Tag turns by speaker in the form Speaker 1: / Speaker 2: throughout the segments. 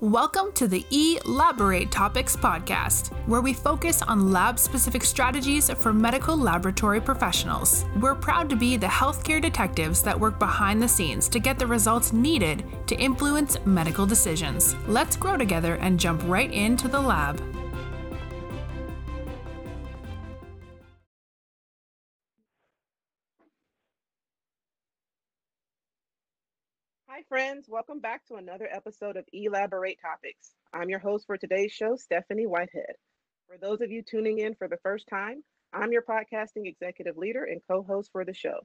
Speaker 1: Welcome to the Elaborate Topics podcast, where we focus on lab specific strategies for medical laboratory professionals. We're proud to be the healthcare detectives that work behind the scenes to get the results needed to influence medical decisions. Let's grow together and jump right into the lab.
Speaker 2: Friends. Welcome back to another episode of Elaborate Topics. I'm your host for today's show, Stephanie Whitehead. For those of you tuning in for the first time, I'm your podcasting executive leader and co host for the show.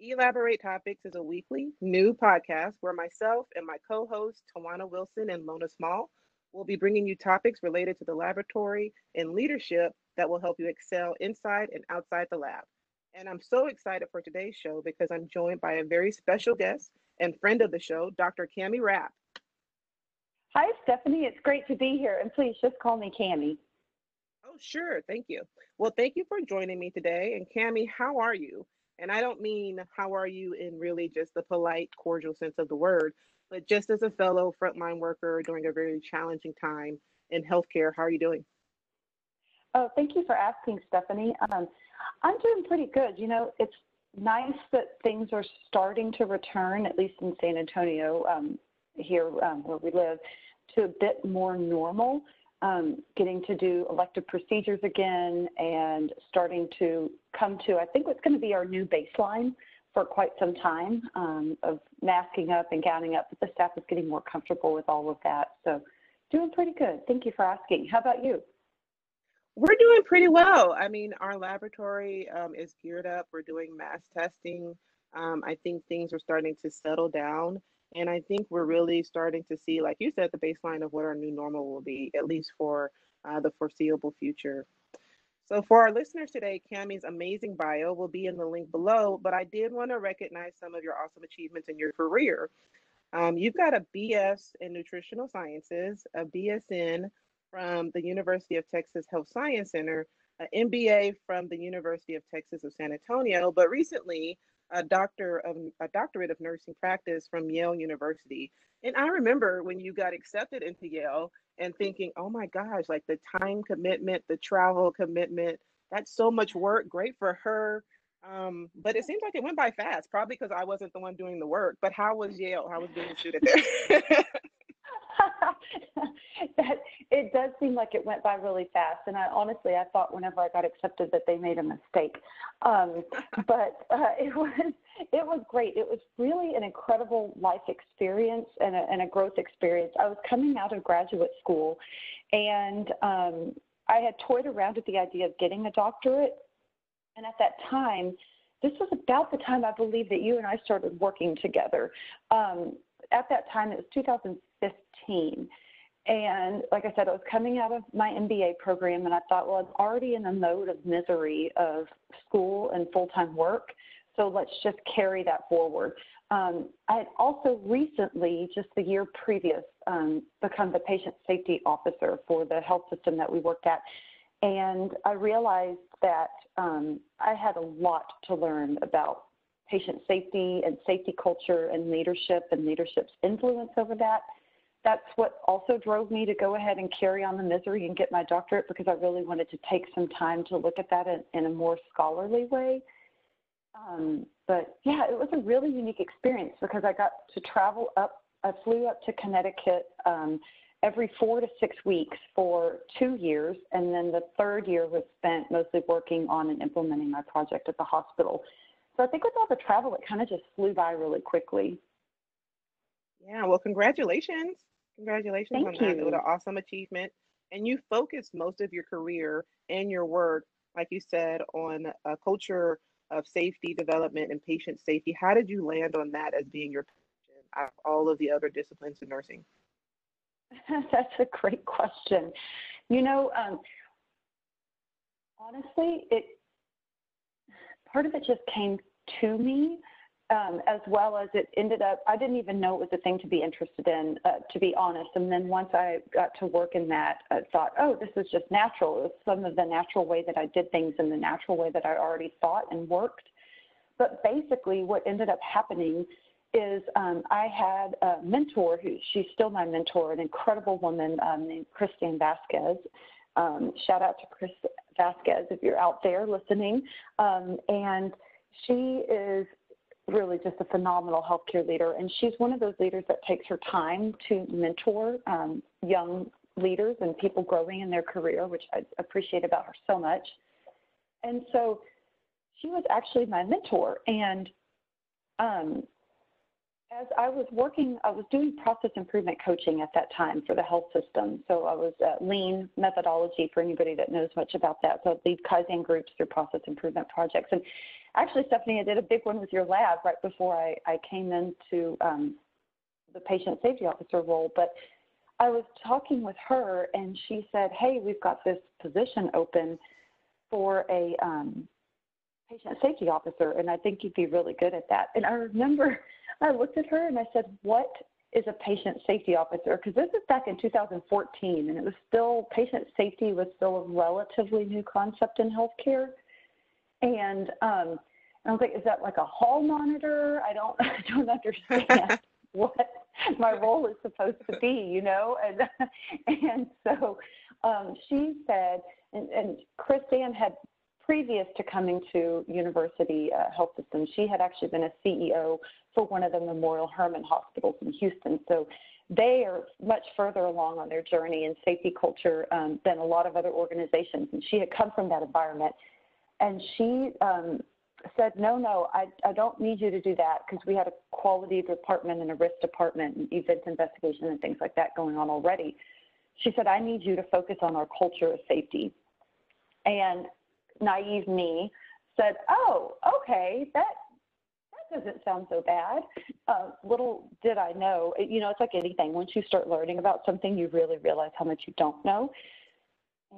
Speaker 2: Elaborate Topics is a weekly new podcast where myself and my co hosts, Tawana Wilson and Lona Small, will be bringing you topics related to the laboratory and leadership that will help you excel inside and outside the lab. And I'm so excited for today's show because I'm joined by a very special guest and friend of the show, Dr. Kami Rapp.
Speaker 3: Hi, Stephanie. It's great to be here. And please just call me Kami.
Speaker 2: Oh, sure. Thank you. Well, thank you for joining me today. And Kami, how are you? And I don't mean how are you in really just the polite, cordial sense of the word, but just as a fellow frontline worker during a very challenging time in healthcare, how are you doing?
Speaker 3: Oh, thank you for asking, Stephanie. Um, I'm doing pretty good. You know, it's nice that things are starting to return, at least in San Antonio, um, here um, where we live, to a bit more normal. Um, getting to do elective procedures again and starting to come to, I think, what's going to be our new baseline for quite some time um, of masking up and gowning up. But the staff is getting more comfortable with all of that. So, doing pretty good. Thank you for asking. How about you?
Speaker 2: We're doing pretty well. I mean, our laboratory um, is geared up. We're doing mass testing. Um, I think things are starting to settle down. And I think we're really starting to see, like you said, the baseline of what our new normal will be, at least for uh, the foreseeable future. So, for our listeners today, Kami's amazing bio will be in the link below, but I did want to recognize some of your awesome achievements in your career. Um, you've got a BS in nutritional sciences, a BSN from the University of Texas Health Science Center, an MBA from the University of Texas of San Antonio, but recently a doctor of a doctorate of nursing practice from Yale University. And I remember when you got accepted into Yale and thinking, oh my gosh, like the time commitment, the travel commitment, that's so much work. Great for her. Um, but it seems like it went by fast, probably because I wasn't the one doing the work. But how was Yale? How was being a student there?
Speaker 3: that it does seem like it went by really fast. And I honestly, I thought whenever I got accepted that they made a mistake. Um, but uh, it was it was great. It was really an incredible life experience and a, and a growth experience. I was coming out of graduate school, and um, I had toyed around with the idea of getting a doctorate. And at that time, this was about the time I believe that you and I started working together. Um, at that time, it was 2015. And like I said, I was coming out of my MBA program, and I thought, well, I'm already in the mode of misery of school and full time work. So let's just carry that forward. Um, I had also recently, just the year previous, um, become the patient safety officer for the health system that we worked at. And I realized that um, I had a lot to learn about patient safety and safety culture and leadership and leadership's influence over that that's what also drove me to go ahead and carry on the misery and get my doctorate because I really wanted to take some time to look at that in, in a more scholarly way. Um, but yeah, it was a really unique experience because I got to travel up. I flew up to Connecticut um, every four to six weeks for two years, and then the third year was spent mostly working on and implementing my project at the hospital. So I think with all the travel, it kind of just flew by really quickly.
Speaker 2: Yeah, well, congratulations. Congratulations
Speaker 3: Thank
Speaker 2: on
Speaker 3: you.
Speaker 2: that. What an awesome achievement. And you focused most of your career and your work, like you said, on a culture of safety development and patient safety. How did you land on that as being your passion out of all of the other disciplines in nursing?
Speaker 3: That's a great question. You know, um, honestly, it part of it just came to me um, as well as it ended up, I didn't even know it was a thing to be interested in, uh, to be honest. And then once I got to work in that, I thought, oh, this is just natural. It was some of the natural way that I did things in the natural way that I already thought and worked. But basically, what ended up happening is um, I had a mentor who she's still my mentor, an incredible woman um, named Christine Vasquez. Um, shout out to Chris Vasquez if you're out there listening. Um, and she is really just a phenomenal healthcare leader. And she's one of those leaders that takes her time to mentor um, young leaders and people growing in their career, which I appreciate about her so much. And so she was actually my mentor. And um, as I was working, I was doing process improvement coaching at that time for the health system. So I was lean methodology for anybody that knows much about that. So I lead Kaizen groups through process improvement projects. And actually, Stephanie, I did a big one with your lab right before I, I came into um, the patient safety officer role. But I was talking with her, and she said, Hey, we've got this position open for a um, patient safety officer, and I think you'd be really good at that. And I remember I looked at her and I said, What is a patient safety officer? Because this is back in 2014, and it was still, patient safety was still a relatively new concept in healthcare. And, um, and I was like, Is that like a hall monitor? I don't, I don't understand what my role is supposed to be, you know? And, and so um, she said, and, and Chris Dan had previous to coming to University uh, Health System, she had actually been a CEO for one of the Memorial Hermann hospitals in Houston. So they are much further along on their journey in safety culture um, than a lot of other organizations. And she had come from that environment. And she um, said, No, no, I, I don't need you to do that because we had a quality department and a risk department and event investigation and things like that going on already. She said, I need you to focus on our culture of safety. And naive me said, "Oh, okay, that that doesn't sound so bad." Uh, little did I know, you know, it's like anything. Once you start learning about something, you really realize how much you don't know.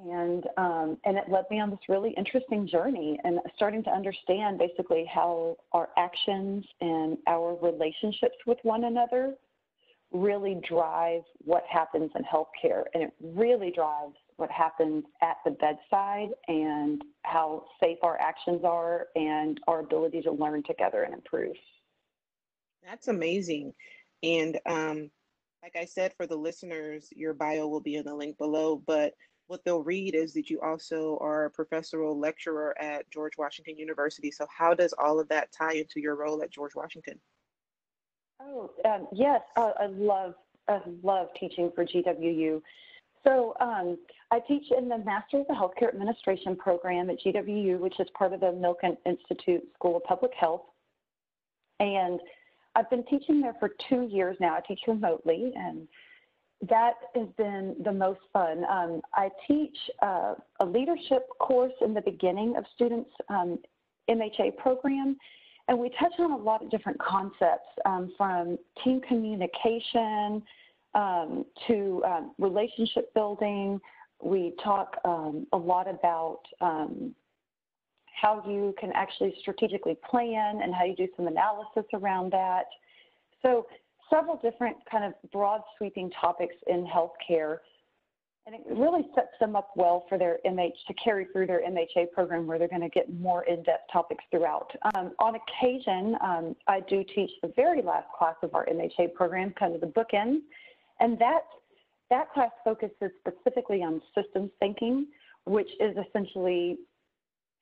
Speaker 3: And um, and it led me on this really interesting journey and starting to understand basically how our actions and our relationships with one another really drive what happens in healthcare, and it really drives what happens at the bedside and how safe our actions are and our ability to learn together and improve.
Speaker 2: That's amazing. And um, like I said, for the listeners, your bio will be in the link below. But what they'll read is that you also are a professorial lecturer at George Washington University. So, how does all of that tie into your role at George Washington?
Speaker 3: Oh, um, yes, uh, I love I love teaching for GWU. So um, I teach in the Master of Healthcare Administration program at GWU, which is part of the Milken Institute School of Public Health. And I've been teaching there for two years now. I teach remotely, and that has been the most fun. Um, I teach uh, a leadership course in the beginning of students' um, MHA program, and we touch on a lot of different concepts um, from team communication um, to um, relationship building. We talk um, a lot about how you can actually strategically plan and how you do some analysis around that. So several different kind of broad sweeping topics in healthcare. And it really sets them up well for their MH to carry through their MHA program where they're going to get more in-depth topics throughout. Um, on occasion, um, I do teach the very last class of our MHA program, kind of the bookend, and that, that class focuses specifically on systems thinking, which is essentially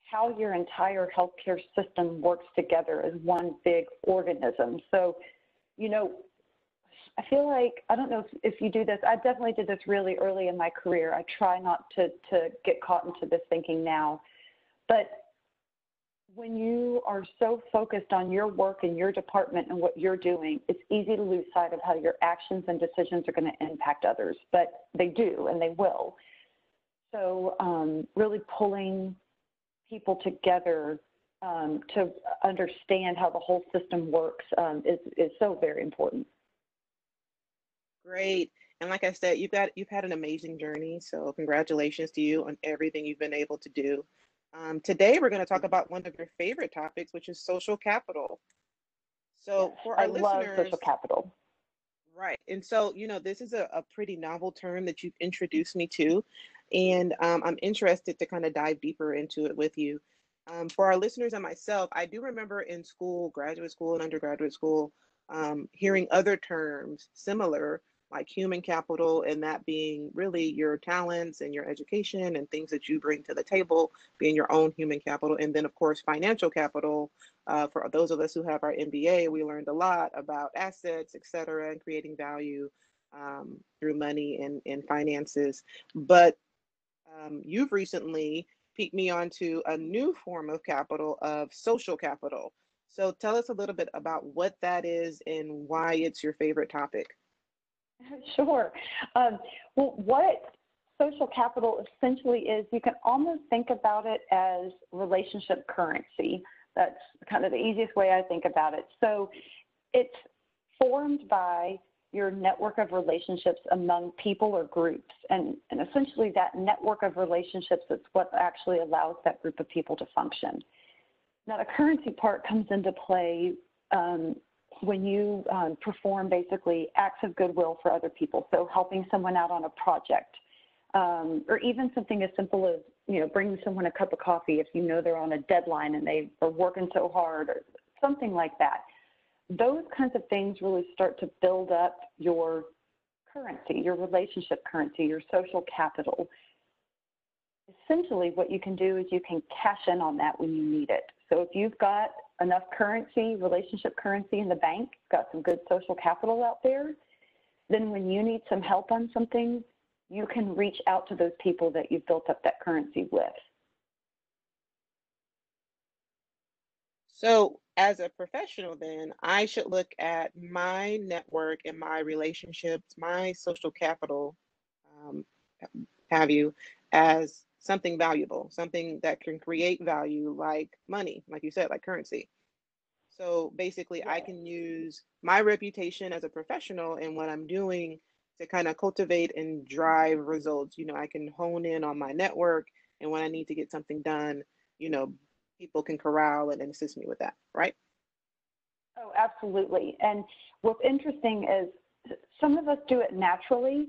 Speaker 3: how your entire healthcare system works together as one big organism. So, you know, I feel like I don't know if, if you do this. I definitely did this really early in my career. I try not to to get caught into this thinking now, but when you are so focused on your work and your department and what you're doing, it's easy to lose sight of how your actions and decisions are going to impact others, but they do and they will. So, um, really pulling people together um, to understand how the whole system works um, is, is so very important.
Speaker 2: Great. And like I said, you've got you've had an amazing journey. So congratulations to you on everything you've been able to do. Um, today, we're going to talk about one of your favorite topics, which is social capital. So, for our
Speaker 3: I
Speaker 2: listeners,
Speaker 3: love social capital.
Speaker 2: Right. And so, you know, this is a, a pretty novel term that you've introduced me to. And um, I'm interested to kind of dive deeper into it with you. Um, for our listeners and myself, I do remember in school, graduate school and undergraduate school, um, hearing other terms similar like human capital and that being really your talents and your education and things that you bring to the table being your own human capital and then of course financial capital uh, for those of us who have our mba we learned a lot about assets et cetera and creating value um, through money and, and finances. But um, you've recently piqued me onto a new form of capital of social capital. So tell us a little bit about what that is and why it's your favorite topic
Speaker 3: Sure. Um, well, what social capital essentially is, you can almost think about it as relationship currency. That's kind of the easiest way I think about it. So it's formed by your network of relationships among people or groups. And, and essentially, that network of relationships is what actually allows that group of people to function. Now, the currency part comes into play um, when you um, perform basically acts of goodwill for other people, so helping someone out on a project, um, or even something as simple as you know bringing someone a cup of coffee if you know they're on a deadline and they are working so hard, or something like that. Those kinds of things really start to build up your currency, your relationship currency, your social capital. Essentially, what you can do is you can cash in on that when you need it. So if you've got enough currency, relationship currency in the bank, got some good social capital out there, then when you need some help on something, you can reach out to those people that you've built up that currency with.
Speaker 2: So, as a professional, then I should look at my network and my relationships, my social capital, um, have you, as something valuable, something that can create value like money, like you said, like currency. So basically, yeah. I can use my reputation as a professional and what I'm doing to kind of cultivate and drive results. You know, I can hone in on my network, and when I need to get something done, you know, people can corral and assist me with that, right?
Speaker 3: Oh, absolutely. And what's interesting is some of us do it naturally,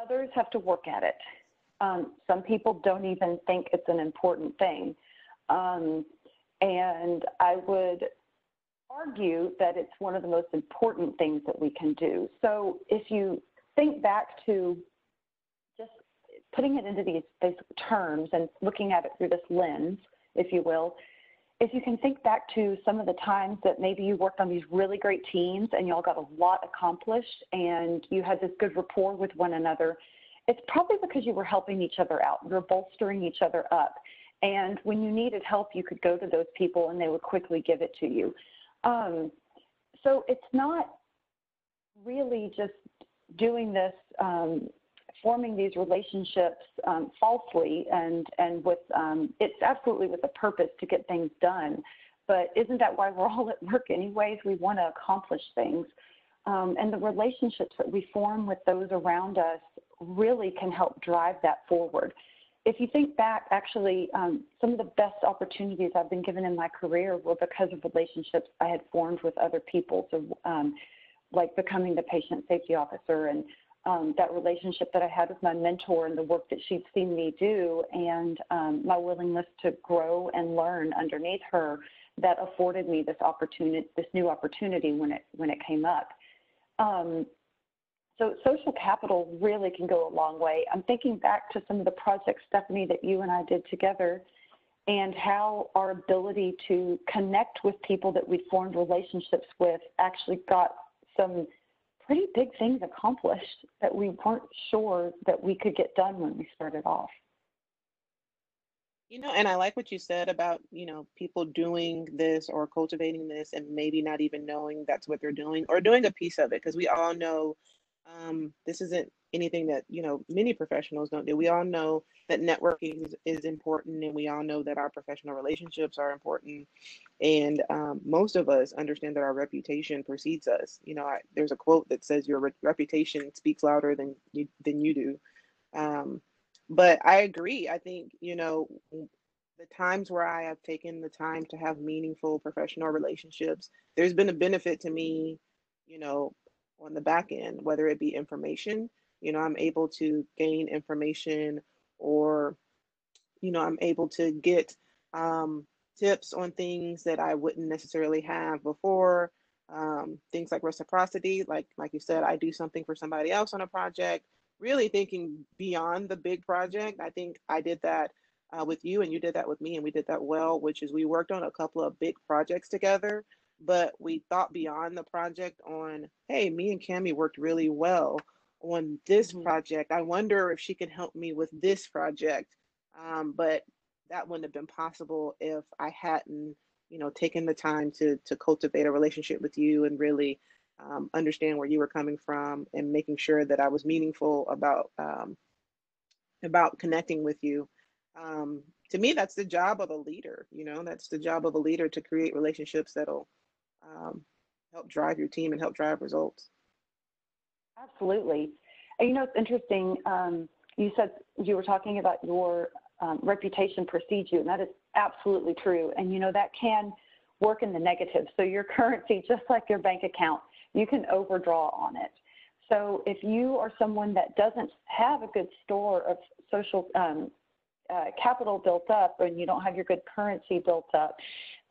Speaker 3: others have to work at it. Um, some people don't even think it's an important thing. Um, and I would argue that it's one of the most important things that we can do. So if you think back to just putting it into these, these terms and looking at it through this lens, if you will, if you can think back to some of the times that maybe you worked on these really great teams and y'all got a lot accomplished and you had this good rapport with one another, it's probably because you were helping each other out. You're bolstering each other up. And when you needed help, you could go to those people and they would quickly give it to you. Um, so it's not really just doing this, um, forming these relationships um, falsely and, and with, um, it's absolutely with a purpose to get things done. But isn't that why we're all at work anyways? We want to accomplish things. Um, and the relationships that we form with those around us really can help drive that forward if you think back, actually, um, some of the best opportunities I've been given in my career were because of relationships I had formed with other people. So, um, like becoming the patient safety officer and um, that relationship that I had with my mentor and the work that she'd seen me do, and um, my willingness to grow and learn underneath her, that afforded me this opportunity, this new opportunity when it when it came up. Um, so social capital really can go a long way. I'm thinking back to some of the projects, Stephanie, that you and I did together and how our ability to connect with people that we formed relationships with actually got some pretty big things accomplished that we weren't sure that we could get done when we started off.
Speaker 2: You know, and I like what you said about, you know, people doing this or cultivating this and maybe not even knowing that's what they're doing or doing a piece of it because we all know um, this isn't anything that you know many professionals don't do. We all know that networking is, is important, and we all know that our professional relationships are important. And um, most of us understand that our reputation precedes us. You know, I, there's a quote that says your re- reputation speaks louder than you than you do. Um, but I agree. I think you know the times where I have taken the time to have meaningful professional relationships, there's been a benefit to me you know on the back end, whether it be information, you know, I'm able to gain information or, you know, I'm able to get um, tips on things that I wouldn't necessarily have before. um, things like reciprocity, like like you said, I do something for somebody else on a project. Really thinking beyond the big project. I think I did that uh, with you, and you did that with me, and we did that well. Which is we worked on a couple of big projects together, but we thought beyond the project. On hey, me and Kami worked really well on this mm-hmm. project. I wonder if she could help me with this project. Um, but that wouldn't have been possible if I hadn't you know taken the time to to cultivate a relationship with you and really um, understand where you were coming from and making sure that I was meaningful about um, about connecting with you. Um, to me, that's the job of a leader. You know, that's the job of a leader to create relationships that'll um, help drive your team and help drive results.
Speaker 3: Absolutely. And you know, it's interesting. Um, you said you were talking about your um, reputation precedes you, and that is absolutely true. And you know that can work in the negative. So your currency, just like your bank account, you can overdraw on it. So if you are someone that doesn't have a good store of social um, uh, capital built up and you don't have your good currency built up,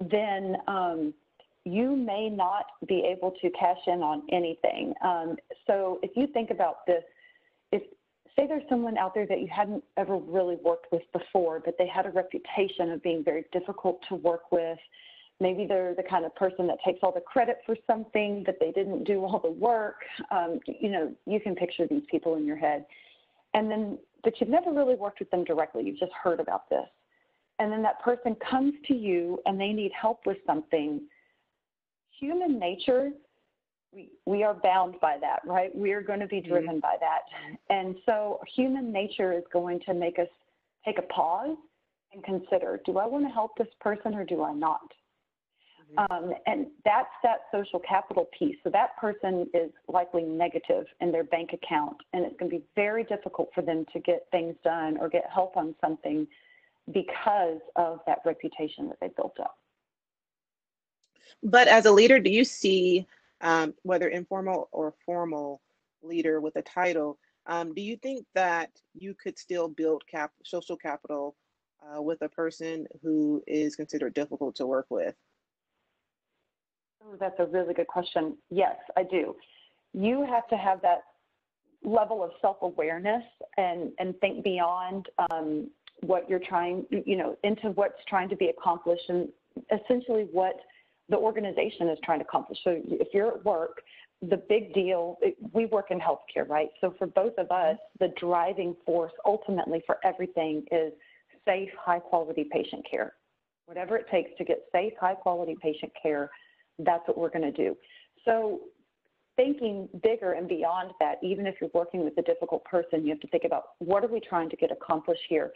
Speaker 3: then um, you may not be able to cash in on anything. Um, so if you think about this, if say there's someone out there that you hadn't ever really worked with before, but they had a reputation of being very difficult to work with. Maybe they're the kind of person that takes all the credit for something, but they didn't do all the work. Um, you know, you can picture these people in your head. And then, but you've never really worked with them directly. You've just heard about this. And then that person comes to you and they need help with something. Human nature we, we are bound by that, right? We are going to be mm-hmm. driven mm-hmm. by that. And so human nature is going to make us take a pause and consider do I want to help this person or do I not? Mm-hmm. Um, and that's that social capital piece. So that person is likely negative in their bank account, and it's going to be very difficult for them to get things done or get help on something because of that reputation that they built up.
Speaker 2: But as a leader, do you see um, whether informal or formal leader with a title, um, do you think that you could still build cap- social capital uh, with a person who is considered difficult to work with?
Speaker 3: Oh, that's a really good question. Yes, I do. You have to have that level of self-awareness and and think beyond um, what you're trying, you know, into what's trying to be accomplished and essentially what the organization is trying to accomplish. So if you're at work, the big deal, it, we work in healthcare, right? So for both of us, the driving force ultimately for everything is safe, high quality patient care. Whatever it takes to get safe, high quality patient care, that's what we're going to do. So thinking bigger and beyond that, even if you're working with a difficult person, you have to think about what are we trying to get accomplished here.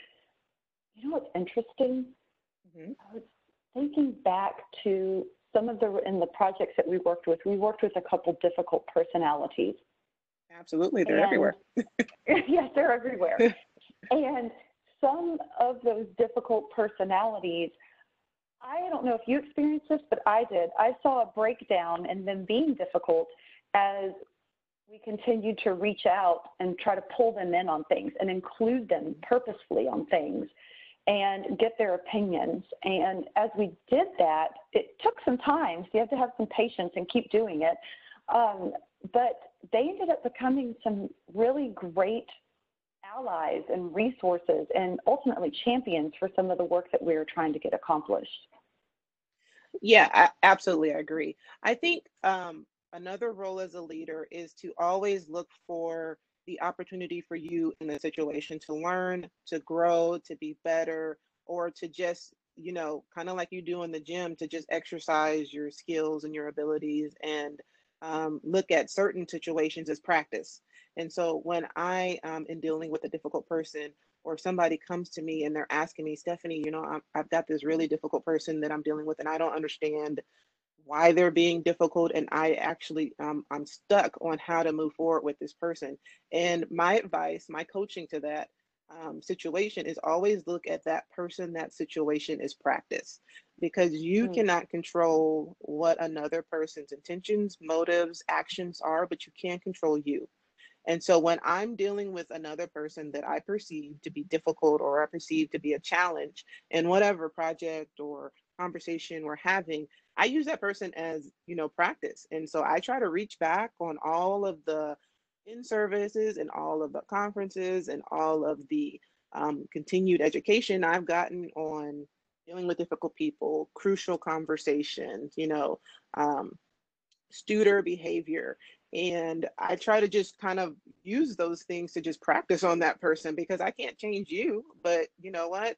Speaker 3: You know what's interesting? Mm-hmm. I was thinking back to some of the in the projects that we worked with, we worked with a couple difficult personalities.
Speaker 2: Absolutely, they're and, everywhere.
Speaker 3: yes, they're everywhere. and some of those difficult personalities, I don't know if you experienced this, but I did. I saw a breakdown in them being difficult as we continued to reach out and try to pull them in on things and include them purposefully on things and get their opinions. And as we did that, it took some time. So you have to have some patience and keep doing it. Um, but they ended up becoming some really great allies and resources and ultimately champions for some of the work that we were trying to get accomplished.
Speaker 2: Yeah, I, absolutely. I agree. I think um, another role as a leader is to always look for the opportunity for you in the situation to learn, to grow, to be better, or to just, you know, kind of like you do in the gym, to just exercise your skills and your abilities and um, look at certain situations as practice. And so when I um, am dealing with a difficult person, or somebody comes to me and they're asking me, Stephanie, you know, i have got this really difficult person that I'm dealing with, and I don't understand why they're being difficult and i actually um, i'm stuck on how to move forward with this person. And my advice my coaching to that um, situation is always look at that person that situation is practice. Because you mm. cannot control what another person's intentions motives actions are but you can control you. And so when i'm dealing with another person that i perceive to be difficult or i perceive to be a challenge in whatever project or conversation we're having I use that person as, you know, practice. And so I try to reach back on all of the in services and all of the conferences and all of the um, continued education I've gotten on dealing with difficult people, crucial conversations, you know, um, Studer behavior. And I try to just kind of use those things to just practice on that person because I can't change you. But you know what?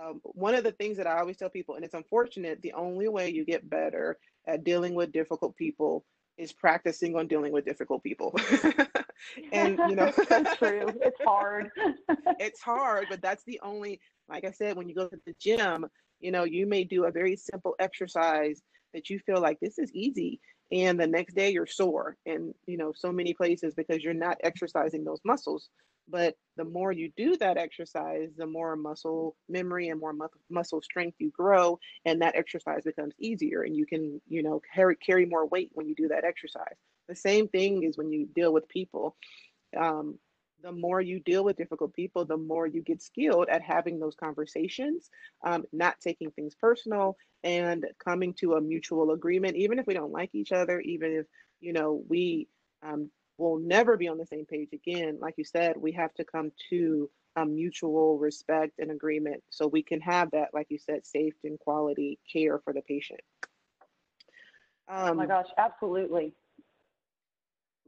Speaker 2: Um, one of the things that I always tell people, and it's unfortunate, the only way you get better at dealing with difficult people is practicing on dealing with difficult people.
Speaker 3: and you know, that's true. It's hard.
Speaker 2: it's hard, but that's the only. Like I said, when you go to the gym, you know, you may do a very simple exercise that you feel like this is easy, and the next day you're sore, and you know, so many places because you're not exercising those muscles. But the more you do that exercise, the more muscle memory and more mu- muscle strength you grow, and that exercise becomes easier, and you can, you know, carry carry more weight when you do that exercise. The same thing is when you deal with people. Um, the more you deal with difficult people, the more you get skilled at having those conversations, um, not taking things personal, and coming to a mutual agreement, even if we don't like each other, even if you know we um, will never be on the same page again. Like you said, we have to come to a mutual respect and agreement so we can have that, like you said, safe and quality care for the patient.
Speaker 3: Um, oh my um, gosh, absolutely.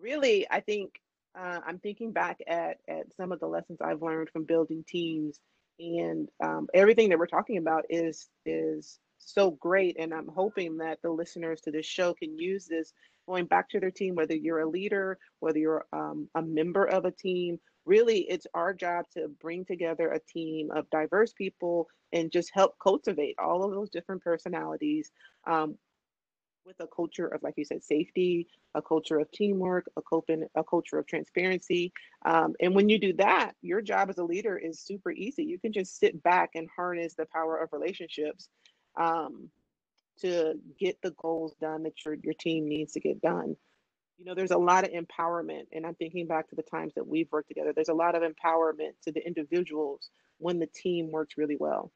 Speaker 2: Really, I think uh, I'm thinking back at at some of the lessons I've learned from building teams, and um, everything that we're talking about is is so great. And I'm hoping that the listeners to this show can use this going back to their team, whether you're a leader, whether you're um, a member of a team. Really, it's our job to bring together a team of diverse people and just help cultivate all of those different personalities um, with a culture of, like you said, safety, a culture of teamwork, a, open, a culture of transparency. Um, and when you do that, your job as a leader is super easy. You can just sit back and harness the power of relationships um, to get the goals done that your, your team needs to get done. You know, there's a lot of empowerment, and I'm thinking back to the times that we've worked together. There's a lot of empowerment to the individuals when the team works really well.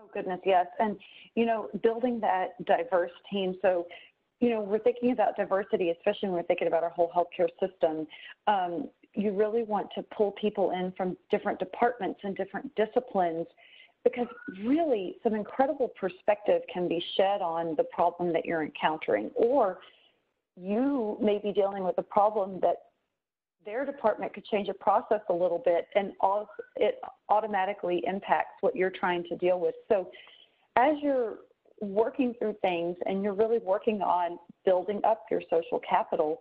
Speaker 3: Oh, goodness, yes. And, you know, building that diverse team. So, you know, we're thinking about diversity, especially when we're thinking about our whole healthcare system. Um, you really want to pull people in from different departments and different disciplines because really some incredible perspective can be shed on the problem that you're encountering. Or you may be dealing with a problem that their department could change a process a little bit and it automatically impacts what you're trying to deal with. So as you're working through things and you're really working on building up your social capital,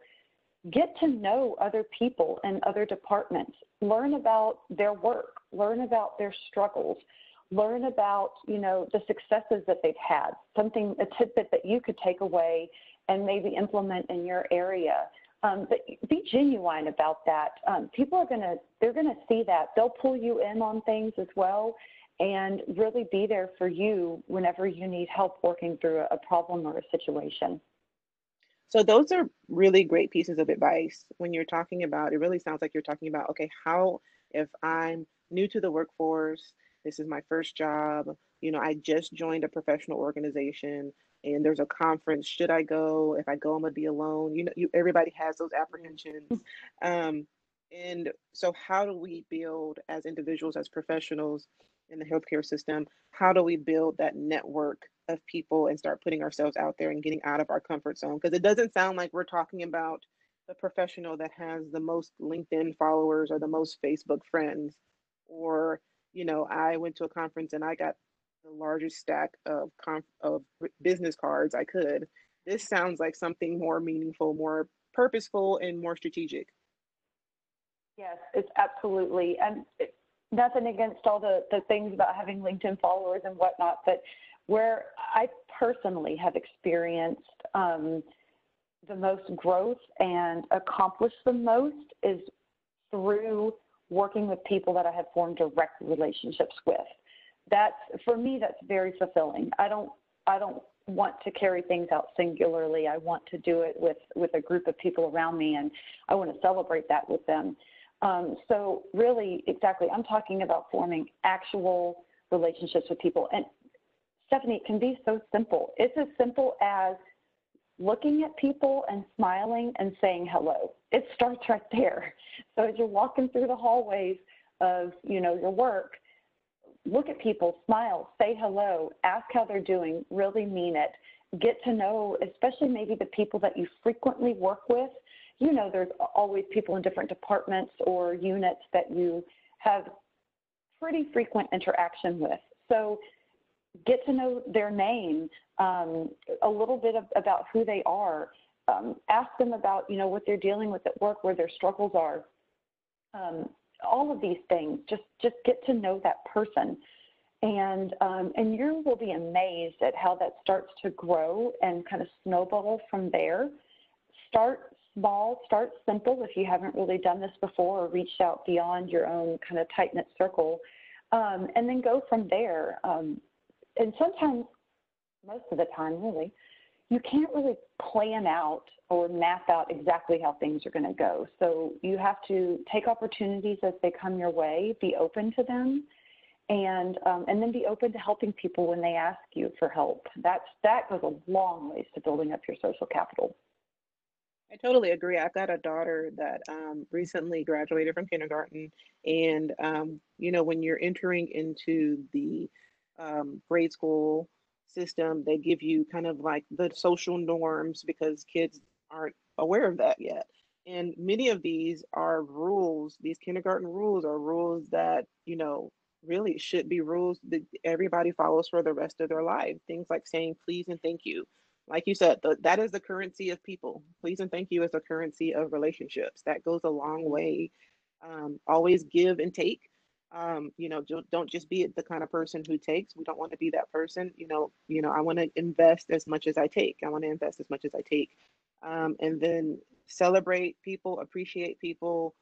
Speaker 3: get to know other people and other departments. Learn about their work, learn about their struggles, learn about, you know, the successes that they've had, something, a tidbit that you could take away and maybe implement in your area. Um, but be genuine about that. Um, people are to, they're to see that. They'll pull you in on things as well and really be there for you whenever you need help working through a problem or a situation.
Speaker 2: So those are really great pieces of advice when you're talking about, it really sounds like you're talking about, okay, how, if I'm new to the workforce, this is my first job, you know, I just joined a professional organization, and there's a conference. Should I go? If I go, I'm gonna be alone. You know, you, everybody has those apprehensions. Um, and so, how do we build as individuals, as professionals in the healthcare system? How do we build that network of people and start putting ourselves out there and getting out of our comfort zone? Because it doesn't sound like we're talking about the professional that has the most LinkedIn followers or the most Facebook friends, or you know, I went to a conference and I got the largest stack of conf- of business cards I could. This sounds like something more meaningful, more purposeful, and more strategic.
Speaker 3: Yes, it's absolutely, and it, nothing against all the the things about having LinkedIn followers and whatnot, but where I personally have experienced um, the most growth and accomplished the most is through working with people that I have formed direct relationships with that's for me that's very fulfilling i don't i don't want to carry things out singularly i want to do it with with a group of people around me and i want to celebrate that with them um, so really exactly i'm talking about forming actual relationships with people and Stephanie, it can be so simple. It's as simple as looking at people and smiling and saying hello. It starts right there. So as you're walking through the hallways of, you know, your work, look at people, smile, say hello, ask how they're doing, really mean it. Get to know, especially maybe the people that you frequently work with. You know, there's always people in different departments or units that you have pretty frequent interaction with. So get to know their name, um, a little bit of, about who they are. Um, ask them about, you know, what they're dealing with at work, where their struggles are. Um, all of these things. Just just get to know that person, and um, and you will be amazed at how that starts to grow and kind of snowball from there. Start small, start simple if you haven't really done this before or reached out beyond your own kind of tight knit circle, um, and then go from there. Um, and sometimes, most of the time, really, you can't really plan out or map out exactly how things are going to go. So you have to take opportunities as they come your way, be open to them, and um, and then be open to helping people when they ask you for help. That's that goes a long ways to building up your social capital.
Speaker 2: I totally agree. I've got a daughter that um, recently graduated from kindergarten, and um, you know when you're entering into the um, grade school system, they give you kind of like the social norms because kids aren't aware of that yet. And many of these are rules, these kindergarten rules are rules that, you know, really should be rules that everybody follows for the rest of their life. Things like saying please and thank you. Like you said, the, that is the currency of people. Please and thank you is a currency of relationships. That goes a long way. Um, always give and take um, you know don't, don't just be the kind of person who takes. We don't want to be that person you know you know i want to invest as much as i take. I want to invest as much as i take. Um, and then celebrate people appreciate people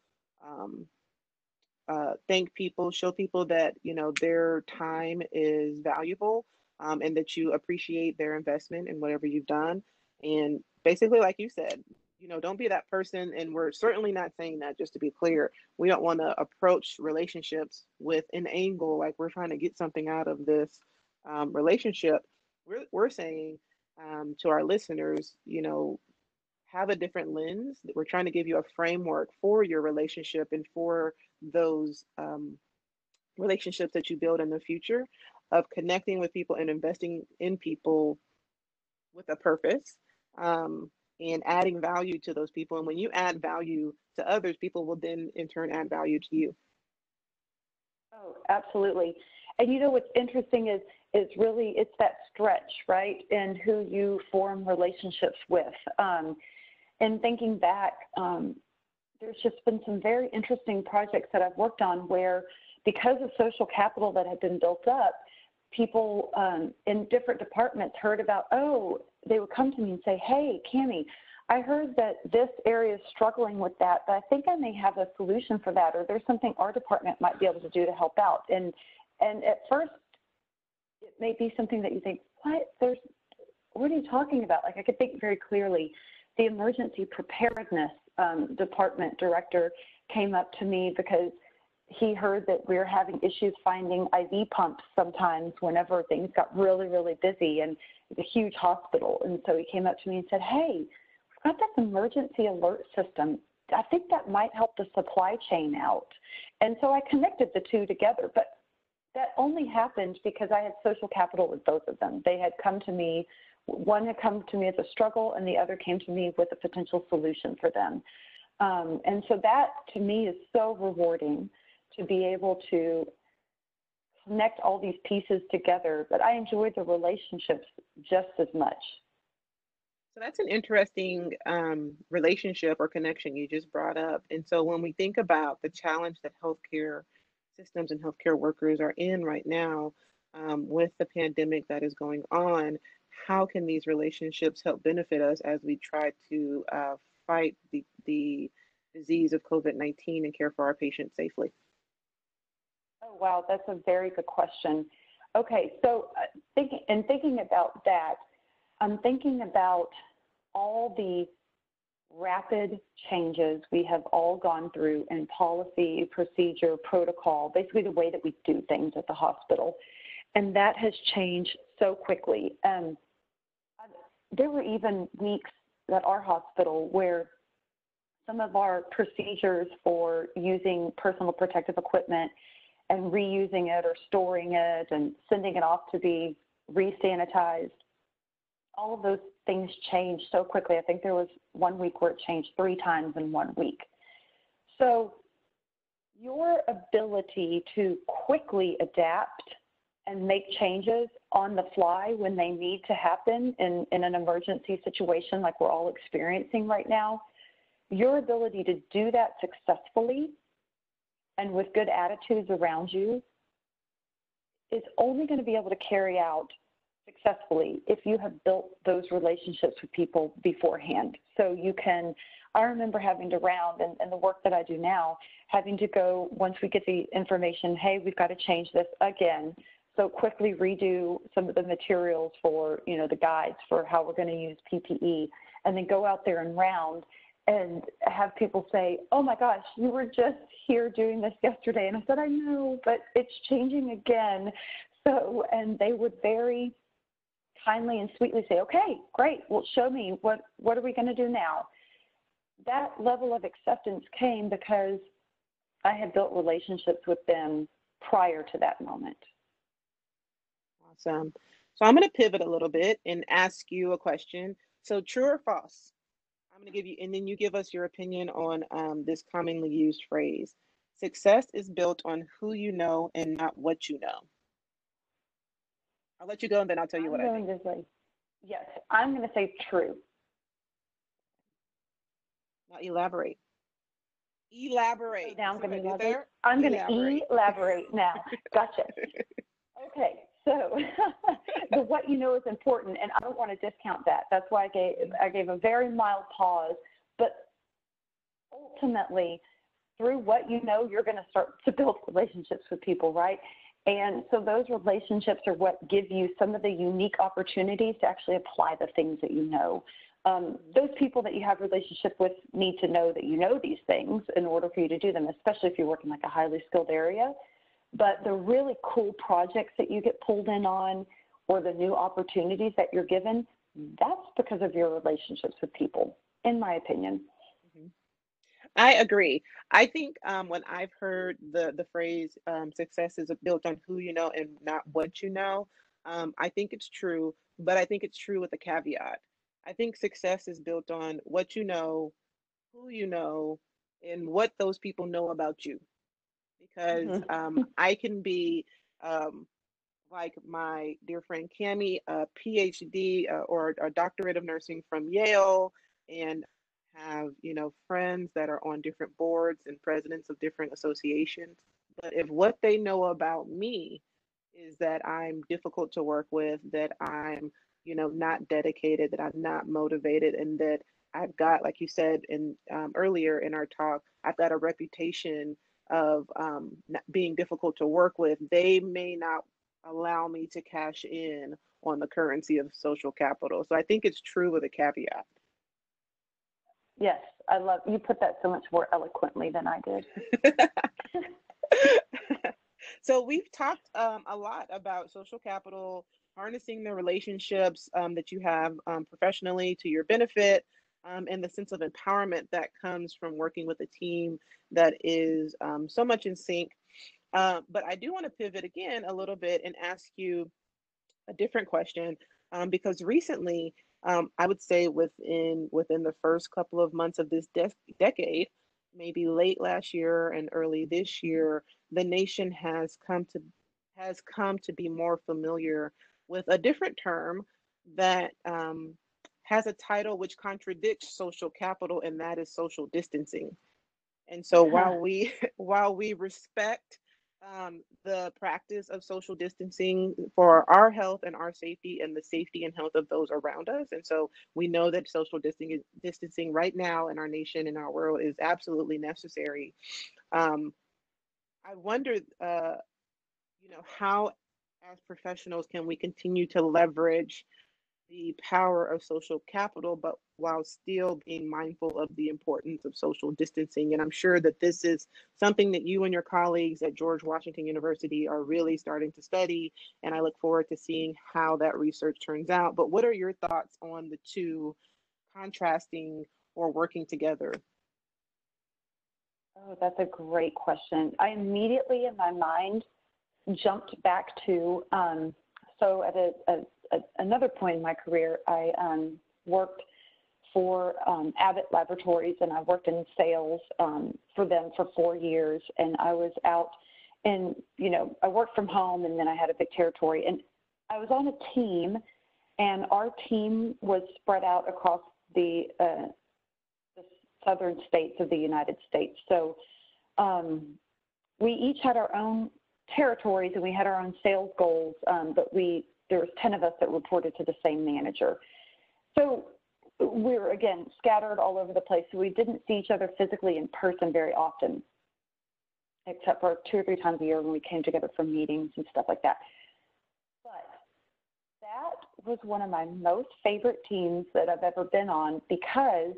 Speaker 2: um, uh, thank people show people that you know their time is valuable um, and that you appreciate their investment in whatever you've done. And basically like you said you know don't be that person and we're certainly not saying that just to be clear. We don't want to approach relationships with an angle like we're trying to get something out of this um, relationship. We're, we're saying um, to our listeners you know have a different lens. We're trying to give you a framework for your relationship and for those um, relationships that you build in the future of connecting with people and investing in people with a purpose. Um, and adding value to those people. And when you add value to others, people will then in turn add value to you.
Speaker 3: Oh, absolutely. And you know what's interesting is is really it's that stretch, right, and who you form relationships with. Um, and thinking back, um, there's just been some very interesting projects that I've worked on where, because of social capital that had been built up, people um, in different departments heard about, oh, they would come to me and say, hey, Kami, I heard that this area is struggling with that, but I think I may have a solution for that, or there's something our department might be able to do to help out. And and at first, it may be something that you think, what? There's, what are you talking about? Like I could think very clearly. The emergency preparedness um, department director came up to me because he heard that we were having issues finding IV pumps sometimes whenever things got really, really busy and it's a huge hospital. And so he came up to me and said, Hey, we've got this emergency alert system. I think that might help the supply chain out. And so I connected the two together. But that only happened because I had social capital with both of them. They had come to me, one had come to me as a struggle, and the other came to me with a potential solution for them. Um, and so that to me is so rewarding to be able to connect all these pieces together, but I enjoy the relationships just as much.
Speaker 2: So that's an interesting um, relationship or connection you just brought up. And so when we think about the challenge that healthcare systems and healthcare workers are in right now um, with the pandemic that is going on, how can these relationships help benefit us as we try to uh, fight the, the disease of COVID 19 and care for our patients safely?
Speaker 3: Oh, wow, that's a very good question. Okay, so uh, thinking and thinking about that, I'm thinking about all the rapid changes we have all gone through in policy, procedure, protocol, basically the way that we do things at the hospital. and that has changed so quickly. Um, there were even weeks at our hospital where some of our procedures for using personal protective equipment and reusing it or storing it and sending it off to be re-sanitized. All of those things changed so quickly. I think there was one week where it changed three times in one week. So your ability to quickly adapt and make changes on the fly when they need to happen in, in an emergency situation like we're all experiencing right now, your ability to do that successfully and with good attitudes around you is only going to be able to carry out successfully if you have built those relationships with people beforehand. So you can, I remember having to round and, and the work that I do now, having to go once we get the information, hey, we've got to change this again. So quickly redo some of the materials for, you know, the guides for how we're going to use PPE and then go out there and round and have people say, "Oh my gosh, you were just here doing this yesterday," and I said, "I know, but it's changing again." So, and they would very kindly and sweetly say, "Okay, great. Well, show me what what are we going to do now?" That level of acceptance came because I had built relationships with them prior to that moment.
Speaker 2: Awesome. So I'm going to pivot a little bit and ask you a question. So, true or false? I'm going to give you, and then you give us your opinion on um, this commonly used phrase. Success is built on who you know and not what you know. I'll let you go and then I'll tell you I'm what I think. To say,
Speaker 3: yes, I'm going to say true.
Speaker 2: Now elaborate. Elaborate.
Speaker 3: Now I'm going to elaborate. I'm going to elaborate now. Gotcha. Okay, so the what you know is important, and I don't want to discount that. That's why I gave I gave a very mild pause. But ultimately, through what you know, you're going to start to build relationships with people, right? And so those relationships are what give you some of the unique opportunities to actually apply the things that you know. Um, those people that you have relationship with need to know that you know these things in order for you to do them, especially if you're working like a highly skilled area. But the really cool projects that you get pulled in on or the new opportunities that you're given, that's because of your relationships with people, in my opinion. Mm-hmm.
Speaker 2: I agree. I think um, when I've heard the the phrase um, "success is built on who you know and not what you know," um, I think it's true. But I think it's true with a caveat. I think success is built on what you know, who you know, and what those people know about you because mm-hmm. um, I can be um, like my dear friend Kami, a PhD uh, or a doctorate of nursing from Yale, and have you know friends that are on different boards and presidents of different associations. But if what they know about me is that I'm difficult to work with, that I'm you know not dedicated, that I'm not motivated, and that I've got, like you said in um, earlier in our talk, I've got a reputation of um, being difficult to work with, they may not allow me to cash in on the currency of social capital. So I think it's true with a caveat.
Speaker 3: Yes, I love you put that so much more eloquently than I did.
Speaker 2: so we've talked um, a lot about social capital, harnessing the relationships um, that you have um, professionally to your benefit, um, and the sense of empowerment that comes from working with a team that is um, so much in sync. Uh, but I do want to pivot again a little bit and ask you a different question um, because recently, um, I would say within within the first couple of months of this de- decade, maybe late last year and early this year, the nation has come to has come to be more familiar with a different term that um, has a title which contradicts social capital, and that is social distancing. And so while we while we respect um, the practice of social distancing for our health and our safety and the safety and health of those around us. And so we know that social distancing, distancing right now in our nation, in our world, is absolutely necessary. Um, I wonder, uh, you know, how as professionals can we continue to leverage the power of social capital, but while still being mindful of the importance of social distancing. And I'm sure that this is something that you and your colleagues at George Washington University are really starting to study. And I look forward to seeing how that research turns out. But what are your thoughts on the two contrasting or working together?
Speaker 3: Oh, that's a great question. I immediately in my mind jumped back to um, so at a, a another point in my career, I um, worked for um, Abbott Laboratories and I worked in sales um, for them for four years. And I was out and, you know, I worked from home and then I had a big territory. And I was on a team and our team was spread out across the, uh, the southern states of the United States. So um, we each had our own territories and we had our own sales goals, um, but we there was 10 of us that reported to the same manager. So we were, again, scattered all over the place. So we didn't see each other physically in person very often, except for two or three times a year when we came together for meetings and stuff like that. But that was one of my most favorite teams that I've ever been on because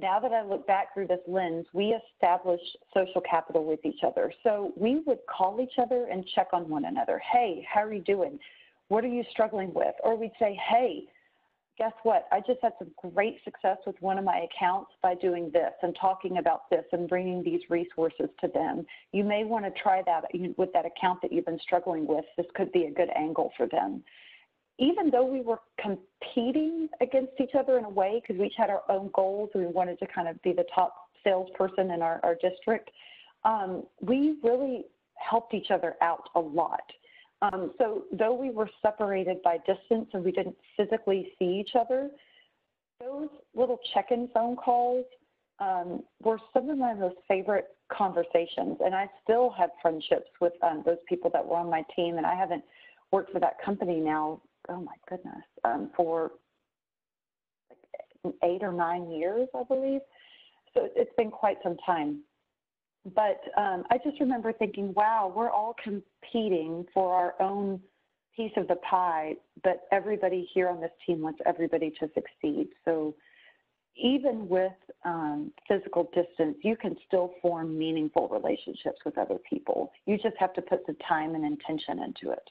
Speaker 3: now that I look back through this lens, we established social capital with each other. So we would call each other and check on one another. Hey, how are you doing? What are you struggling with? Or we'd say, hey, guess what? I just had some great success with one of my accounts by doing this and talking about this and bringing these resources to them. You may want to try that with that account that you've been struggling with. This could be a good angle for them. Even though we were competing against each other in a way, because we each had our own goals and we wanted to kind of be the top salesperson in our, our district, um, we really helped each other out a lot. Um, so though we were separated by distance and we didn't physically see each other, those little check-in phone calls um, were some of my most favorite conversations. And I still have friendships with um, those people that were on my team. And I haven't worked for that company now, oh my goodness, um, for like eight or nine years, I believe. So it's been quite some time but um, I just remember thinking, wow, we're all competing for our own piece of the pie, but everybody here on this team wants everybody to succeed. So even with um, physical distance, you can still form meaningful relationships with other people. You just have to put the time and intention into it.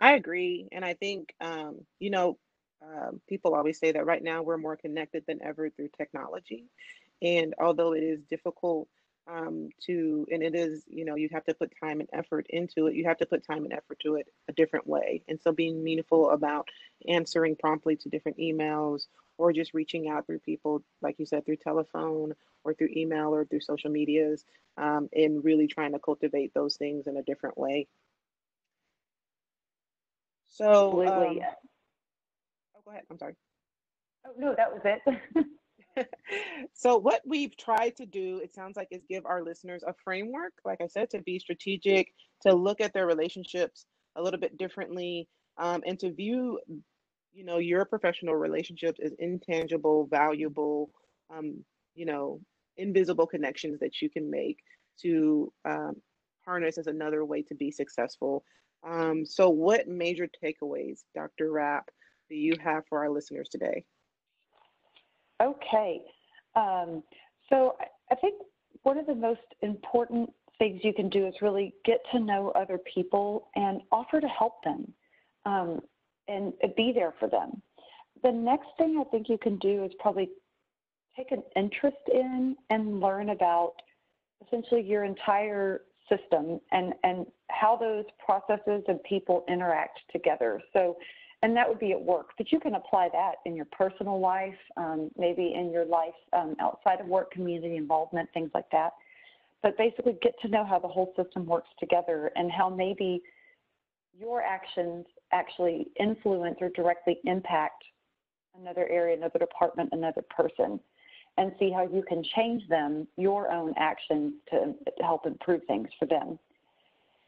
Speaker 2: I agree. And I think, um, you know, um, people always say that right now we're more connected than ever through technology. And although it is difficult um, to, and it is, you know, you have to put time and effort into it. You have to put time and effort to it a different way. And so being meaningful about answering promptly to different emails or just reaching out through people, like you said, through telephone or through email or through social medias, um, and really trying to cultivate those things in a different way. So, um, oh, go ahead. I'm sorry.
Speaker 3: Oh, no, that was it.
Speaker 2: so what we've tried to do it sounds like is give our listeners a framework like i said to be strategic to look at their relationships a little bit differently um, and to view you know your professional relationships as intangible valuable um, you know invisible connections that you can make to um, harness as another way to be successful. Um, so what major takeaways dr rapp do you have for our listeners today
Speaker 3: Okay. Um, so I think one of the most important things you can do is really get to know other people and offer to help them um, and be there for them. The next thing I think you can do is probably take an interest in and learn about essentially your entire system and, and how those processes and people interact together. So and that would be at work. But you can apply that in your personal life, um, maybe in your life um, outside of work, community involvement, things like that. But basically, get to know how the whole system works together and how maybe your actions actually influence or directly impact another area, another department, another person, and see how you can change them, your own actions, to, to help improve things for them.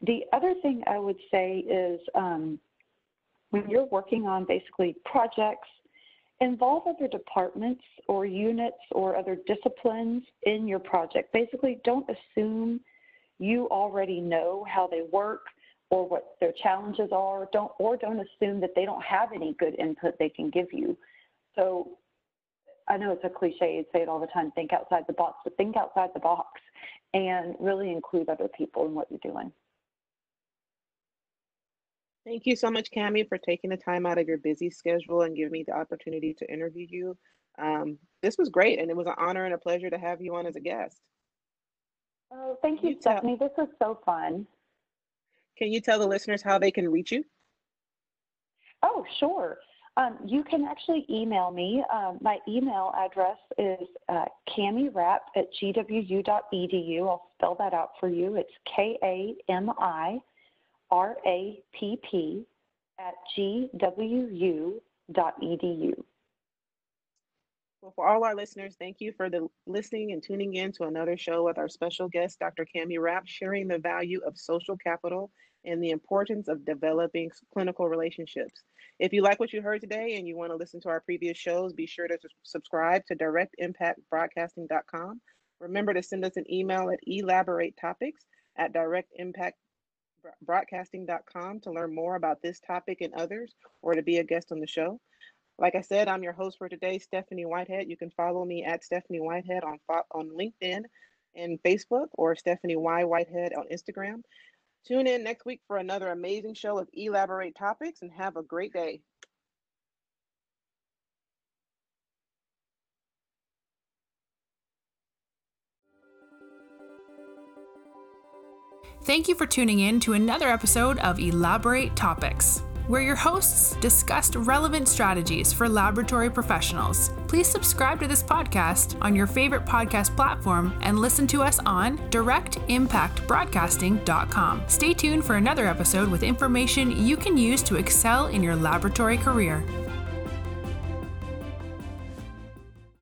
Speaker 3: The other thing I would say is um, when you're working on basically projects, involve other departments or units or other disciplines in your project. Basically, don't assume you already know how they work. or what their challenges are. Don't or don't assume that they don't have any good input they can give you. So I know it's a cliche, I say it all the time, think outside the box, but think outside the box and really include other people in what you're doing.
Speaker 2: Thank you so much, Kami, for taking the time out of your busy schedule and giving me the opportunity to interview you. Um, this was great, and it was an honor and a pleasure to have you on as a guest.
Speaker 3: Oh, thank you, you Stephanie. Tell- this was so fun.
Speaker 2: Can you tell the listeners how they can reach you?
Speaker 3: Oh, sure. Um, you can actually email me. Um, my email address is uh, at gwu.edu. I'll spell that out for you. It's K A M I R A P P at gwu.edu.
Speaker 2: Well, for all our listeners, thank you for the listening and tuning in to another show with our special guest, Dr. Kami Rapp, sharing the value of social capital and the importance of developing clinical relationships. If you like what you heard today and you want to listen to our previous shows, be sure to subscribe to directimpactbroadcasting.com. Remember to send us an email at elaboratetopics at directimpactbroadcasting.com to learn more about this topic and others or to be a guest on the show. Like I said, I'm your host for today, Stephanie Whitehead. You can follow me at Stephanie Whitehead on, on LinkedIn and Facebook or Stephanie Y. Whitehead on Instagram. Tune in next week for another amazing show of Elaborate Topics and have a great day.
Speaker 1: Thank you for tuning in to another episode of Elaborate Topics where your hosts discussed relevant strategies for laboratory professionals. Please subscribe to this podcast on your favorite podcast platform and listen to us on directimpactbroadcasting.com. Stay tuned for another episode with information you can use to excel in your laboratory career.